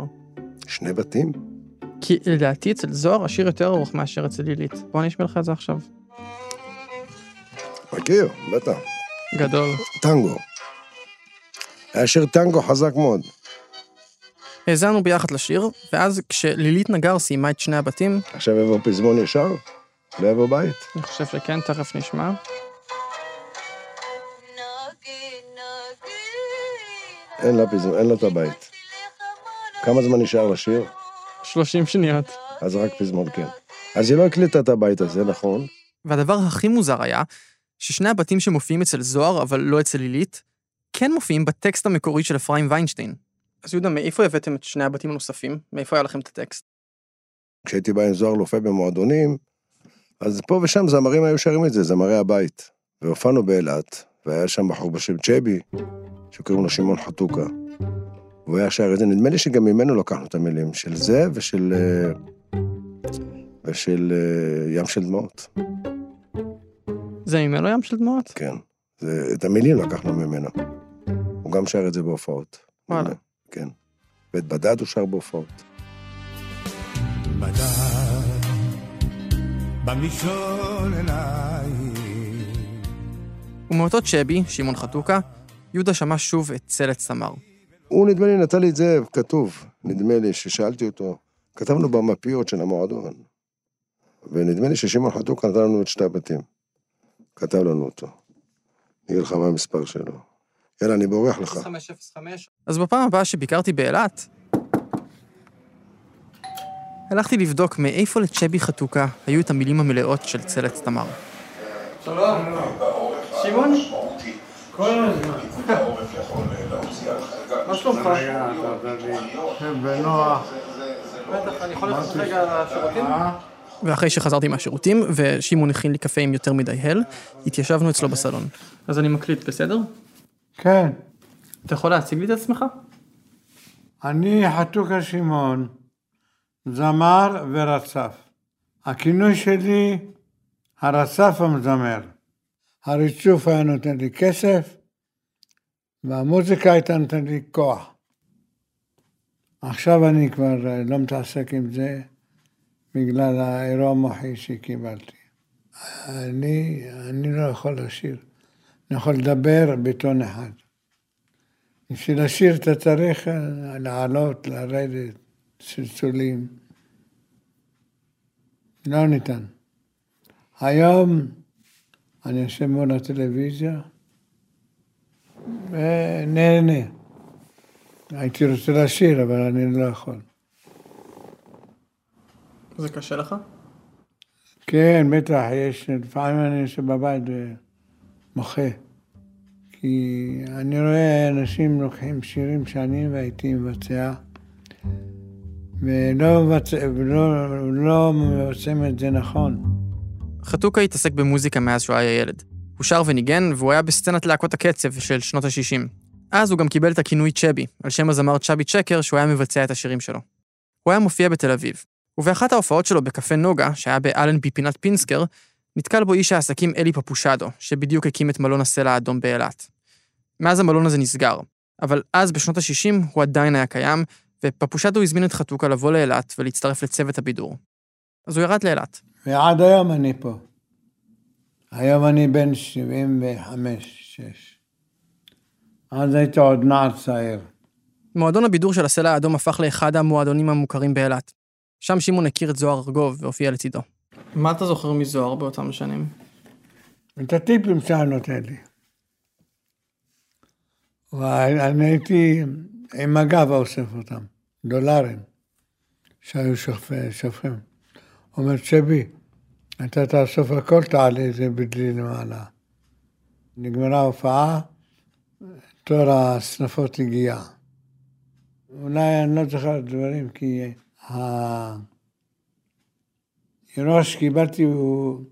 שני בתים? כי לדעתי אצל זוהר השיר יותר ארוך מאשר אצל לילית. בוא אני אשמיע לך את זה עכשיו. מכיר, בטח. גדול. טנגו. היה שיר טנגו חזק מאוד. האזנו ביחד לשיר, ואז כשלילית נגר סיימה את שני הבתים, עכשיו יבוא פזמון ישר? לא יבוא בית? אני חושב שכן, תכף נשמע. אין לה פזמון, אין לה את הבית. כמה זמן נשאר לשיר? 30 שניות. אז רק פזמון, כן. אז היא לא הקליטה את הבית הזה, נכון? והדבר הכי מוזר היה, ששני הבתים שמופיעים אצל זוהר, אבל לא אצל לילית, כן מופיעים בטקסט המקורי של אפרים ויינשטיין. אז יהודה, מאיפה הבאתם את שני הבתים הנוספים? מאיפה היה לכם את הטקסט? כשהייתי בא עם זוהר לופה במועדונים, אז פה ושם זמרים היו שרים את זה, זמרי הבית. והופענו באילת, והיה שם בחור בשם צ'בי, שקוראים לו שמעון חתוקה. והוא היה שר את זה, נדמה לי שגם ממנו לקחנו את המילים, של זה ושל... אה, ושל אה, ים של דמעות. זה ממנו ים של דמעות? כן. זה, את המילים לקחנו ממנו. הוא גם שר את זה בהופעות. וואלה. כן. ואת בדד הוא שר בהופעות. ומאותו צ'בי, שמעון חתוקה, יהודה שמע שוב את צלץ תמר. הוא נדמה לי נתן לי את זה כתוב, נדמה לי ששאלתי אותו, כתבנו במפיות של המועדון, ונדמה לי ששמעון חתוקה נתן לנו את שתי הבתים. כתב לנו אותו. אני אגיד לך מה המספר שלו. יאללה, אני בורח לך. 0505. אז בפעם הבאה שביקרתי באילת, הלכתי לבדוק מאיפה לצ'בי חתוקה היו את המילים המלאות של צלץ תמר. שלום. שמעון? כל הזמן. מה שלומך? בנוח. בטח, אני יכול ללכת רגע לשירותים? ואחרי שחזרתי מהשירותים, ושמעון הכין לי קפה עם יותר מדי הל, התיישבנו אצלו בסלון. אז אני מקליט, בסדר? כן. אתה יכול להציג לי את עצמך? אני חתוקה שמעון, זמר ורצף. הכינוי שלי, הרצף המזמר. הריצוף היה נותן לי כסף, והמוזיקה הייתה נותן לי כוח. עכשיו אני כבר אה, לא מתעסק עם זה בגלל האירוע המוחי שקיבלתי. אני, אני לא יכול לשיר, אני יכול לדבר בטון אחד. בשביל לשיר אתה צריך אה, לעלות, לרדת, צלצולים. לא ניתן. היום אני יושב מול הטלוויזיה ונהנה. הייתי רוצה לשיר, אבל אני לא יכול. זה קשה לך? כן, בטח, יש, לפעמים אני יושב בבית ומוחה. כי אני רואה אנשים לוקחים שירים שאני והייתי מבצע, ולא מבצע- ולא- לא מבצעים את זה נכון. חתוקה התעסק במוזיקה מאז שהוא היה ילד. הוא שר וניגן, והוא היה בסצנת להקות הקצב של שנות ה-60. אז הוא גם קיבל את הכינוי צ'בי, על שם הזמר צ'אבי צ'קר, שהוא היה מבצע את השירים שלו. הוא היה מופיע בתל אביב, ובאחת ההופעות שלו בקפה נוגה, שהיה באלנבי פינת פינסקר, נתקל בו איש העסקים אלי פפושדו, שבדיוק הקים את מלון הסלע האדום באילת. מאז המלון הזה נסגר, אבל אז, בשנות ה-60, הוא עדיין היה קיים, ופפושדו הזמין את חתוקה לבוא לאילת ולהצטרף לצוות הבידור. אז הוא ירד לאילת. ועד היום אני פה. היום אני בן 75-6. אז הייתי עוד נער צעיר. מועדון הבידור של הסלע האדום הפך לאחד המועדונים המוכרים באילת. שם שמעון הכיר את זוהר ארגוב והופיע לצידו. מה אתה זוכר מזוהר באותם שנים? את הטיפים שהיה נותן לי. ואני הייתי עם מג"ב אוסף אותם, דולרים, שהיו שופכים. שופכים. הוא אומר, צ'בי, אתה תאסוף הכל, תעלה את זה בדלי למעלה. נגמרה ההופעה, תור השרפות הגיע. אולי אני לא זוכר דברים, כי האירוע שקיבלתי הוא...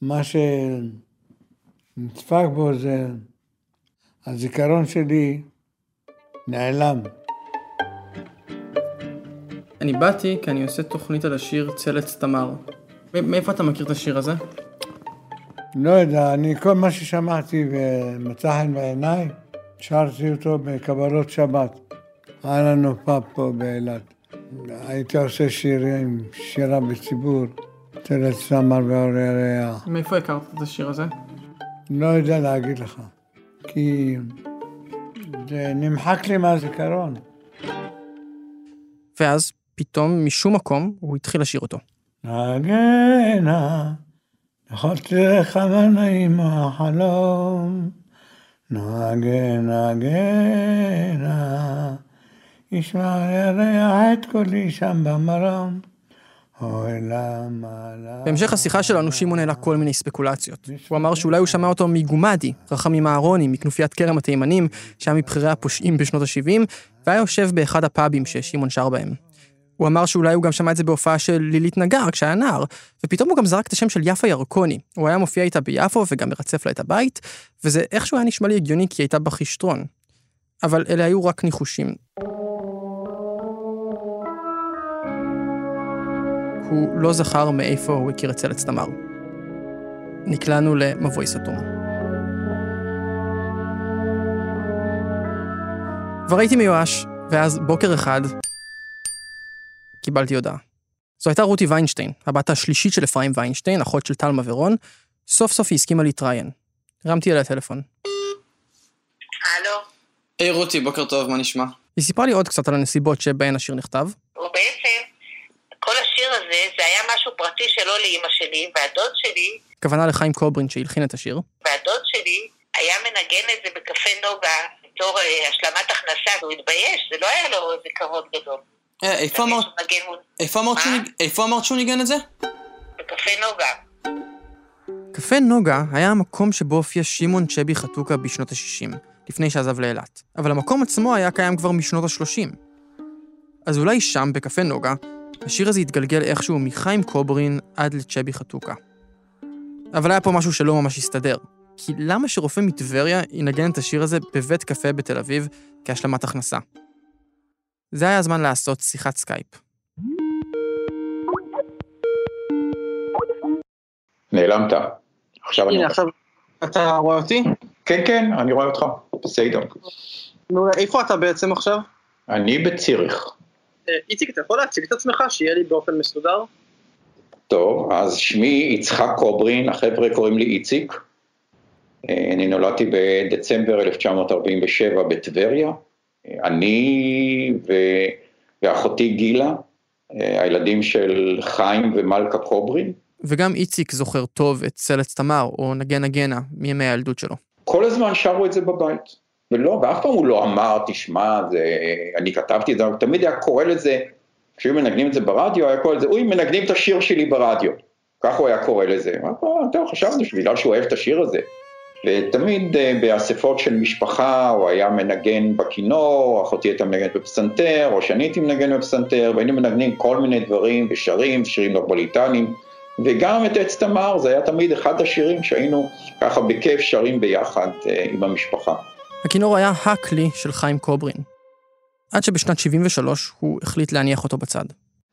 מה שנדפק בו זה... הזיכרון שלי נעלם. אני באתי כי אני עושה תוכנית על השיר צלץ תמר. מאיפה אתה מכיר את השיר הזה? לא יודע, אני כל מה ששמעתי ומצא חן בעיניי, שרתי אותו בקבלות שבת. היה לנו פאב פה באילת. הייתי עושה שירים, שירה בציבור, תלת סמר ואור ירח. מאיפה הכרת את השיר הזה? לא יודע להגיד לך, כי זה נמחק לי מהזיכרון. ואז, פתאום, משום מקום, הוא התחיל לשיר אותו. נגנה, יכולתי לך בנעים החלום. נגנה, נגנה, ישמע ירח את קולי שם במרום. אוי למה. בהמשך השיחה שלנו, שמעון העלה כל מיני ספקולציות. הוא אמר שאולי הוא שמע אותו מגומדי, רחמים אהרוני, מכנופיית כרם התימנים, שהיה מבכירי הפושעים בשנות ה-70, והיה יושב באחד הפאבים ששמעון שר בהם. הוא אמר שאולי הוא גם שמע את זה בהופעה של לילית נגר כשהיה נער, ופתאום הוא גם זרק את השם של יפה ירקוני. הוא היה מופיע איתה ביפו וגם מרצף לה את הבית, וזה איכשהו היה נשמע לי הגיוני כי היא הייתה בחישטרון. אבל אלה היו רק ניחושים. הוא לא זכר מאיפה הוא הכיר את צלץ תמר. נקלענו למבוי סתום. כבר הייתי מיואש, ואז בוקר אחד קיבלתי הודעה. זו הייתה רותי ויינשטיין, הבת השלישית של אפרים ויינשטיין, אחות של טלמה ורון. סוף סוף היא הסכימה להתראיין. הרמתי אליה טלפון. הלו, היי רותי, בוקר טוב, מה נשמע? היא סיפרה לי עוד קצת על הנסיבות שבהן השיר נכתב, ובעצם כל השיר הזה זה היה משהו פרטי שלו לאימא שלי, והדוד שלי, הכוונה לחיים קוברין שהלחין את השיר, והדוד שלי היה מנגן את זה בקפה נוגה בתור אה, השלמת הכנסה, והוא התבייש, זה לא היה לו איזה כבוד גדול. אה, איפה אמרת- שהוא איפה אמרת ניגן את זה? בקפה נוגה. קפה נוגה היה המקום שבו הופיע שמעון צ'בי חתוקה בשנות ה-60, לפני שעזב לאילת. אבל המקום עצמו היה קיים כבר משנות ה-30. אז אולי שם, בקפה נוגה, השיר הזה התגלגל איכשהו מחיים קוברין עד לצ'בי חתוקה. אבל היה פה משהו שלא ממש הסתדר. כי למה שרופא מטבריה ינגן את השיר הזה בבית קפה בתל אביב כהשלמת הכנסה? זה היה הזמן לעשות שיחת סקייפ. נעלמת. עכשיו אני... הנה, עכשיו, אתה רואה אותי? כן, כן, אני רואה אותך. בסדר. נו, איפה אתה בעצם עכשיו? אני בציריך. אה, איציק, אתה יכול להציג את עצמך, שיהיה לי באופן מסודר? טוב, אז שמי יצחק קוברין, החבר'ה קוראים לי איציק. אה, אני נולדתי בדצמבר 1947 בטבריה. אני ו... ואחותי גילה, אה, הילדים של חיים ומלכה קוברין. וגם איציק זוכר טוב את סלץ תמר, או נגן נגנה, מימי הילדות שלו. כל הזמן שרו את זה בבית. ולא, ואף פעם הוא לא אמר, תשמע, זה, אני כתבתי את זה, הוא תמיד היה קורא לזה, כשהיו מנגנים את זה ברדיו, היה קורא לזה, אוי, מנגנים את השיר שלי ברדיו. כך הוא היה קורא לזה. טוב, חשבנו שבגלל שהוא אוהב את השיר הזה, ותמיד אה, באספות של משפחה הוא היה מנגן בכינור, אחותי הייתה מנגנת בפסנתר, או שאני הייתי מנגן בפסנתר, והיינו מנגנים כל מיני דברים ושרים, שירים נורבליטניים, וגם את עץ תמר, זה היה תמיד אחד השירים שהיינו ככה בכיף שרים ביחד אה, עם המשפחה. הכינור היה הכלי של חיים קוברין. עד שבשנת 73 הוא החליט להניח אותו בצד.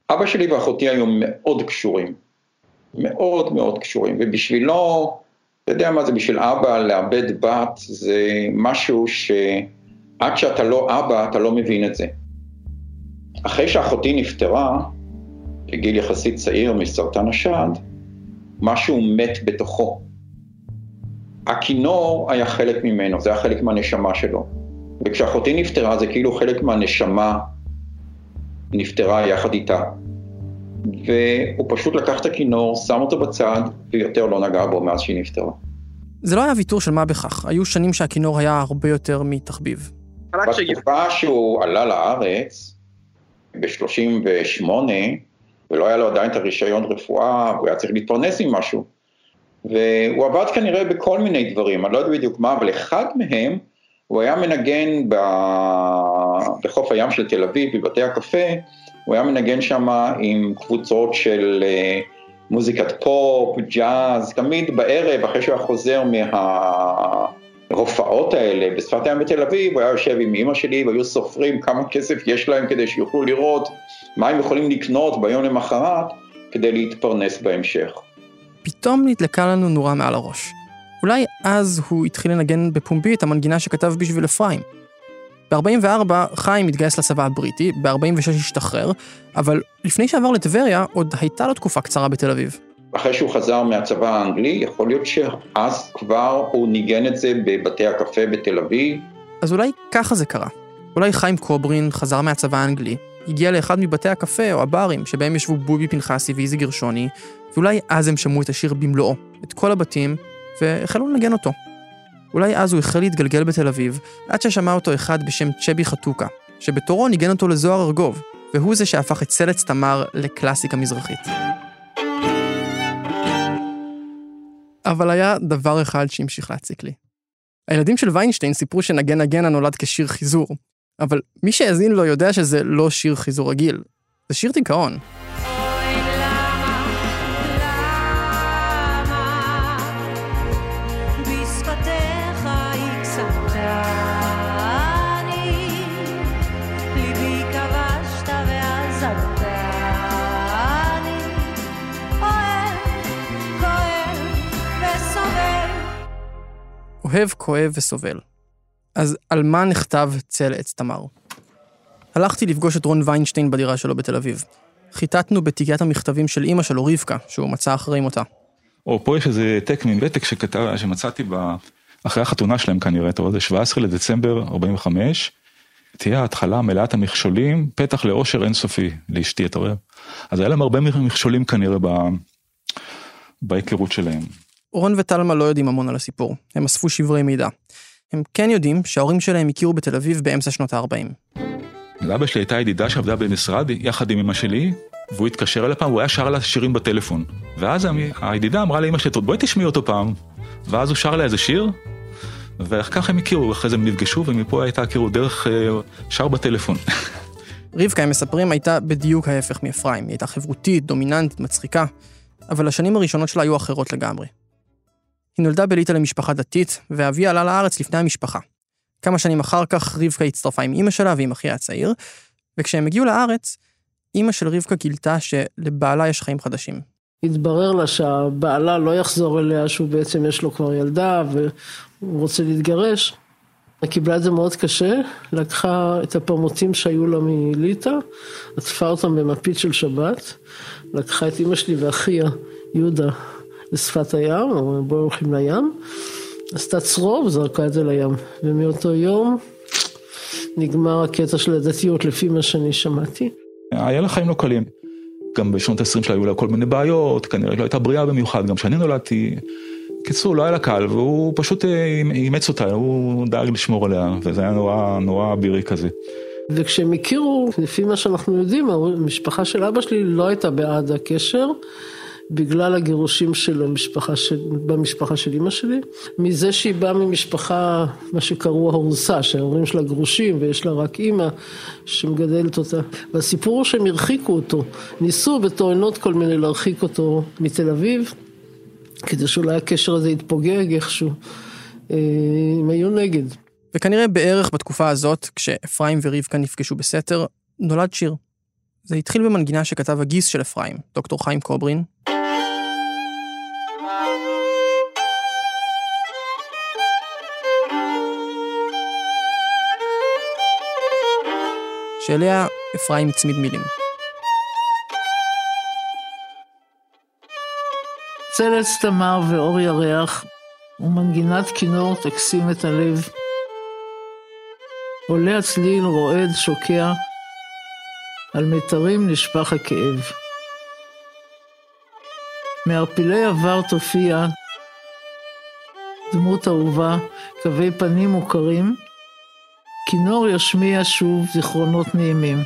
אבא שלי ואחותי היו מאוד קשורים, מאוד מאוד קשורים, ובשבילו, אתה יודע מה זה בשביל אבא לאבד בת, זה משהו שעד שאתה לא אבא, אתה לא מבין את זה. אחרי שאחותי נפטרה, בגיל יחסית צעיר מסרטן השד, משהו מת בתוכו. הכינור היה חלק ממנו, זה היה חלק מהנשמה שלו. וכשאחותי נפטרה, זה כאילו חלק מהנשמה נפטרה יחד איתה. והוא פשוט לקח את הכינור, שם אותו בצד, ויותר לא נגע בו מאז שהיא נפטרה. זה לא היה ויתור של מה בכך, היו שנים שהכינור היה הרבה יותר מתחביב. בתקופה שהוא עלה לארץ, ב-38, ולא היה לו עדיין את הרישיון רפואה, והוא היה צריך להתפרנס עם משהו. והוא עבד כנראה בכל מיני דברים, אני לא יודע בדיוק מה, אבל אחד מהם, הוא היה מנגן ב... בחוף הים של תל אביב, בבתי הקפה, הוא היה מנגן שם עם קבוצות של אה, מוזיקת פופ, ג'אז, תמיד בערב, אחרי שהוא היה חוזר מההופעות האלה בשפת הים בתל אביב, הוא היה יושב עם אמא שלי והיו סופרים כמה כסף יש להם כדי שיוכלו לראות מה הם יכולים לקנות ביום למחרת כדי להתפרנס בהמשך. פתאום נדלקה לנו נורה מעל הראש. אולי אז הוא התחיל לנגן בפומבי את המנגינה שכתב בשביל אפרים. ב-44 חיים התגייס לצבא הבריטי, ב-46 השתחרר, אבל לפני שעבר לטבריה עוד הייתה לו תקופה קצרה בתל אביב. אחרי שהוא חזר מהצבא האנגלי, יכול להיות שאז כבר הוא ניגן את זה בבתי הקפה בתל אביב. אז אולי ככה זה קרה. אולי חיים קוברין חזר מהצבא האנגלי, הגיע לאחד מבתי הקפה או הברים שבהם ישבו בובי פנחסי ואיזי גרשוני, ואולי אז הם שמעו את השיר במלואו, את כל הבתים, והחלו לנגן אותו. אולי אז הוא החל להתגלגל בתל אביב, עד ששמע אותו אחד בשם צ'בי חתוקה, שבתורו ניגן אותו לזוהר ארגוב, והוא זה שהפך את סלץ תמר לקלאסיקה מזרחית. אבל היה דבר אחד שהמשיך להציק לי. הילדים של ויינשטיין סיפרו שנגן נגנה נולד כשיר חיזור, אבל מי שהאזין לו יודע שזה לא שיר חיזור רגיל, זה שיר דיכאון. אוהב, כואב וסובל. אז על מה נכתב צל עץ תמר? הלכתי לפגוש את רון ויינשטיין בדירה שלו בתל אביב. חיטטנו בתיקיית המכתבים של אימא שלו, רבקה, שהוא מצא אחרי מותה. או פה יש איזה העתק מוותק שכתב, שמצאתי ב... אחרי החתונה שלהם כנראה, אתה רואה, זה 17 לדצמבר 45, תהיה ההתחלה מלאת המכשולים, פתח לאושר אינסופי לאשתי, אתה רואה? אז היה להם הרבה מכשולים כנראה ב... בהיכרות שלהם. רון וטלמה לא יודעים המון על הסיפור, הם אספו שברי מידע. הם כן יודעים שההורים שלהם הכירו בתל אביב באמצע שנות ה-40. לאבא שלי הייתה ידידה שעבדה במשרד יחד עם אמא שלי, והוא התקשר אליה פעם, הוא היה שר לה שירים בטלפון. ואז הידידה אמרה לאמא שלי, בואי תשמעי אותו פעם. ואז הוא שר לה איזה שיר, וככה הם הכירו, אחרי זה הם נפגשו, ומפה הייתה הכירו דרך אה, שר בטלפון. *laughs* רבקה, הם מספרים, הייתה בדיוק ההפך מאפרים. היא הייתה חברותית, דומיננטית, מצחיקה, אבל השנים הראשונות שלה היו אחרות לגמרי. היא נולדה בליטא למשפחה דתית, ואביה עלה לארץ לפני המשפחה. כמה שנים אחר כך רבקה הצטרפה עם אימא שלה ועם אחיה הצעיר, וכשהם הגיעו לארץ, אימא של רבקה גילתה שלבעלה יש חיים חדשים. התברר לה שהבעלה לא יחזור אליה, שהוא בעצם יש לו כבר ילדה והוא רוצה להתגרש. היא קיבלה את זה מאוד קשה, לקחה את הפרמוטים שהיו לה מליטא, עטפה אותם במפית של שבת, לקחה את אימא שלי ואחיה, יהודה, לשפת הים, או בואו הולכים לים, עשתה צרור וזרקה את זה לים. ומאותו יום נגמר הקטע של הדתיות לפי מה שאני שמעתי. היה לה חיים לא קלים. גם בשנות ה-20 שלה היו לה כל מיני בעיות, כנראה לא הייתה בריאה במיוחד, גם כשאני נולדתי. קיצור, לא היה לה קל, והוא פשוט אה, אימץ אותה, הוא דאג לשמור עליה, וזה היה נורא, נורא אבירי כזה. וכשהם הכירו, לפי מה שאנחנו יודעים, המשפחה של אבא שלי לא הייתה בעד הקשר, בגלל הגירושים של המשפחה של, במשפחה של אימא שלי, מזה שהיא באה ממשפחה, מה שקראו האורסה, שההורים שלה גרושים ויש לה רק אימא שמגדלת אותה. והסיפור הוא שהם הרחיקו אותו, ניסו בטוענות כל מיני להרחיק אותו מתל אביב, כדי שאולי הקשר הזה יתפוגג איכשהו. אה, הם היו נגד. וכנראה בערך בתקופה הזאת, כשאפרים ורבקה נפגשו בסתר, נולד שיר. זה התחיל במנגינה שכתב הגיס של אפרים, דוקטור חיים קוברין. שאליה אפרים הצמיד מילים. צלץ תמר ואור ירח, ומנגינת כינור תקסים את הלב. עולה הצליל רועד שוקע, על מיתרים נשפך הכאב. מערפילי עבר תופיע דמות אהובה, קווי פנים מוכרים, כינור ישמיע שוב זיכרונות נעימים.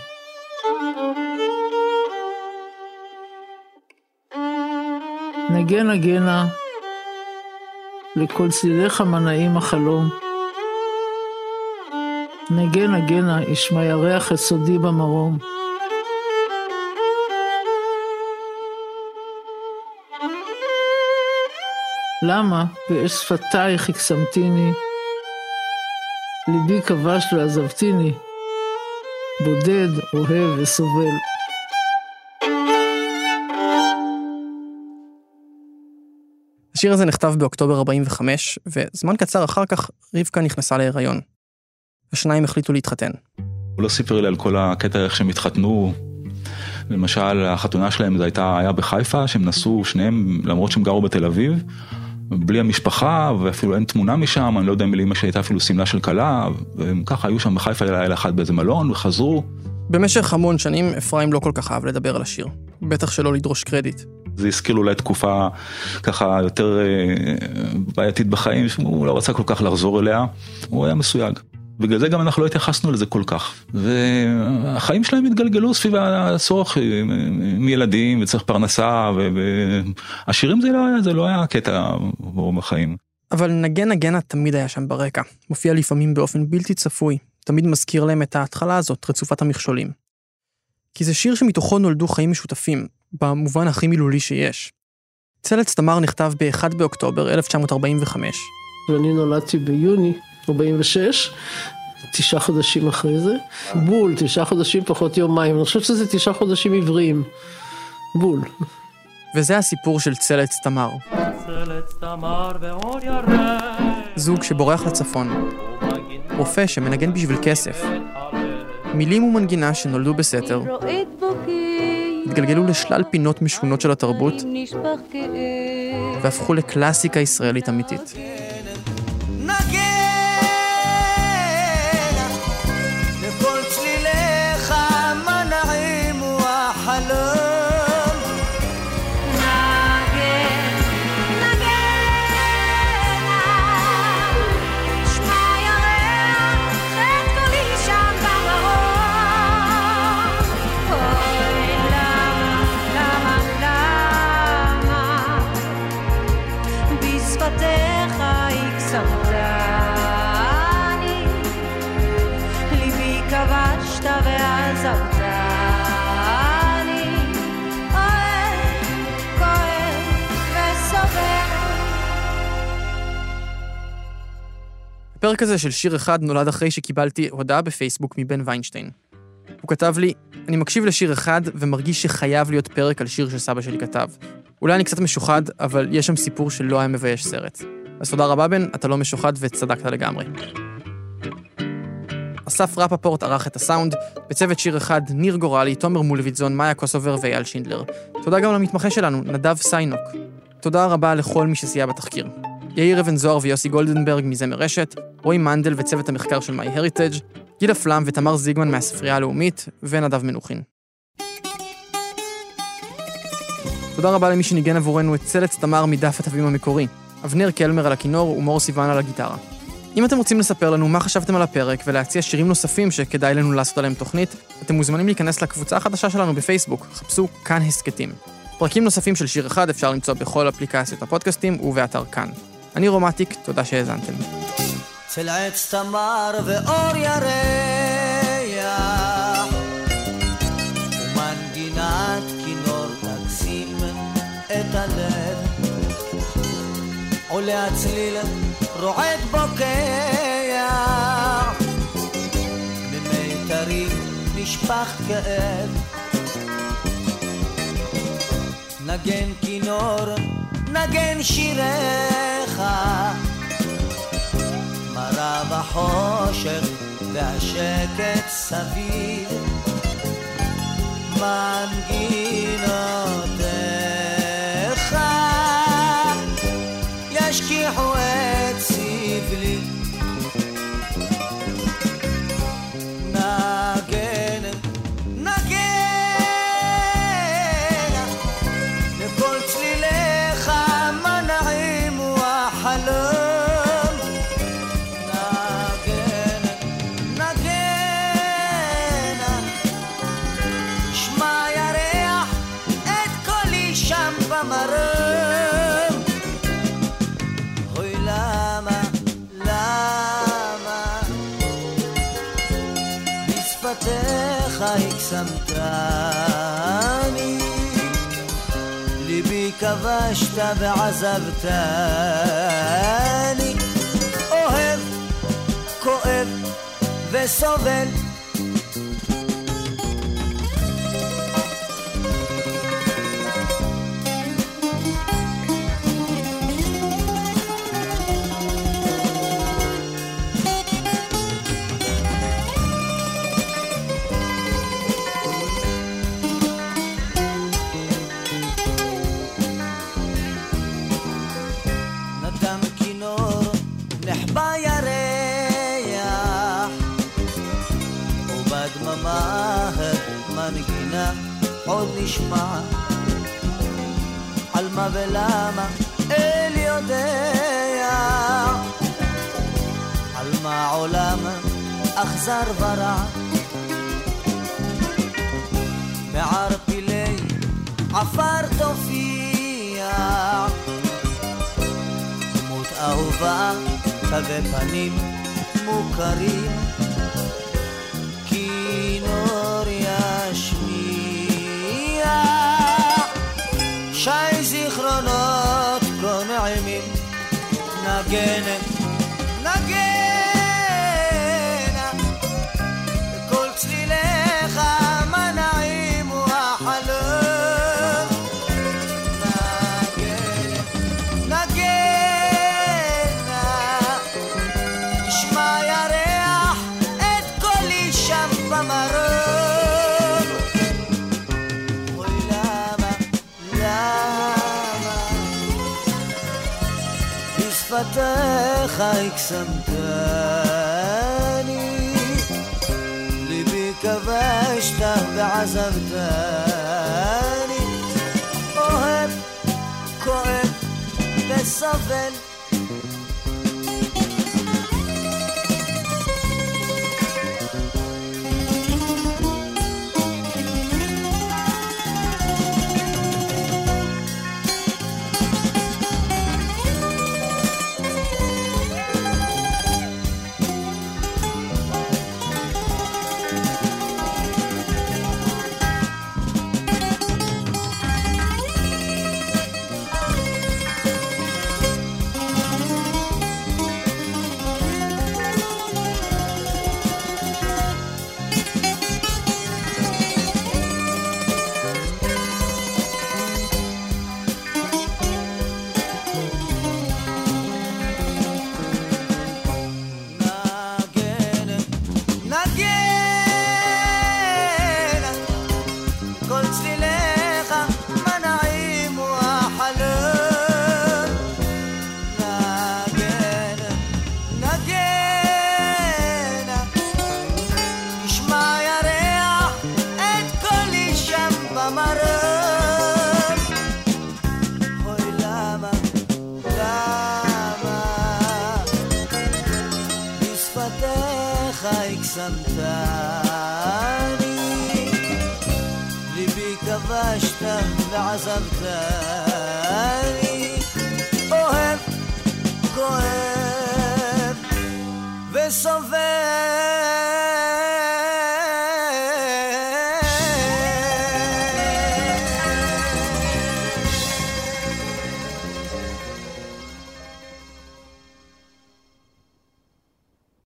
נגן נגנה, לכל צליליך מנעים החלום. נגן נגנה, ישמע ירח את סודי במרום. למה באש שפתייך הקסמתיני, ליבי כבש ועזבתיני, בודד, אוהב וסובל. השיר הזה נכתב באוקטובר 45, וזמן קצר אחר כך רבקה נכנסה להיריון. השניים החליטו להתחתן. הוא לא סיפר לי על כל הקטע איך שהם התחתנו. למשל, החתונה שלהם זה הייתה, היה בחיפה, שהם נסעו שניהם, למרות שהם גרו בתל אביב, בלי המשפחה, ואפילו אין תמונה משם, אני לא יודע אם לאמא שהייתה אפילו שמלה של כלה, והם ככה היו שם בחיפה לילה אחד באיזה מלון, וחזרו. במשך המון שנים אפרים לא כל כך אהב לדבר על השיר. בטח שלא לדרוש קרדיט. זה הזכיר לו אולי תקופה ככה יותר אה, בעייתית בחיים, שהוא לא רצה כל כך לחזור אליה, הוא היה מסויג. בגלל זה גם אנחנו לא התייחסנו לזה כל כך. והחיים שלהם התגלגלו סביב הצורך אה, מילדים וצריך פרנסה, והשירים זה לא זה לא היה קטע ברור בחיים. אבל נגן נגנה תמיד היה שם ברקע. מופיע לפעמים באופן בלתי צפוי. תמיד מזכיר להם את ההתחלה הזאת, רצופת המכשולים. כי זה שיר שמתוכו נולדו חיים משותפים, במובן הכי מילולי שיש. צלץ תמר נכתב ב-1 באוקטובר 1945. ואני נולדתי ביוני 46, תשעה חודשים אחרי זה. בול, תשעה חודשים פחות יומיים. אני חושבת שזה תשעה חודשים עבריים. בול. וזה הסיפור של צלץ תמר. צלץ תמר ואור ירח זוג שבורח לצפון. רופא שמנגן בשביל כסף. מילים ומנגינה שנולדו בסתר, התגלגלו לשלל פינות משונות של התרבות. והפכו לקלאסיקה ישראלית אמיתית. הפרק הזה של שיר אחד נולד אחרי שקיבלתי הודעה בפייסבוק מבן ויינשטיין. הוא כתב לי, אני מקשיב לשיר אחד ומרגיש שחייב להיות פרק על שיר שסבא שלי כתב. אולי אני קצת משוחד, אבל יש שם סיפור שלא היה מבייש סרט. אז תודה רבה בן, אתה לא משוחד וצדקת לגמרי. אסף רפפורט ערך את הסאונד, בצוות שיר אחד ניר גורלי, תומר מולביטזון, מאיה קוסובר ואייל שינדלר. תודה גם למתמחה שלנו, נדב סיינוק. תודה רבה לכל מי שסייע בתחקיר. יאיר אבן זוהר ויוסי גולדנברג מזמר רשת, רועי מנדל וצוות המחקר של MyHeritage, גילה פלם ותמר זיגמן מהספרייה הלאומית, ונדב מנוחין. תודה רבה למי שניגן עבורנו את צלץ תמר מדף התווים המקורי, אבנר קלמר על הכינור ומור סיוון על הגיטרה. אם אתם רוצים לספר לנו מה חשבתם על הפרק ולהציע שירים נוספים שכדאי לנו לעשות עליהם תוכנית, אתם מוזמנים להיכנס לקבוצה החדשה שלנו בפייסבוק, חפשו כאן הסכתים. פרקים נוספים של שיר אחד אפשר למצוא בכל אפליקציות הפודקאסטים ובאתר כאן. אני רומטיק, תודה שהאזנתם. עולה הצליל רועד בוקע במיתרים נשפך כאב נגן כינור, נגן שיריך. מראה בחושך והשקט סביב. מנגינותיך כבשת ועזבתני אוהב, כואב וסובל נשמע. על מה ולמה אל יודע. על מה עולם אכזר ורע. מערפילי עפר תופיע. דמות אהובה, תווי פנים מוכרים, again. בשפתיך הקסמתני, ליבי כבשת ועזבתני, אוהב, כואב וסובל.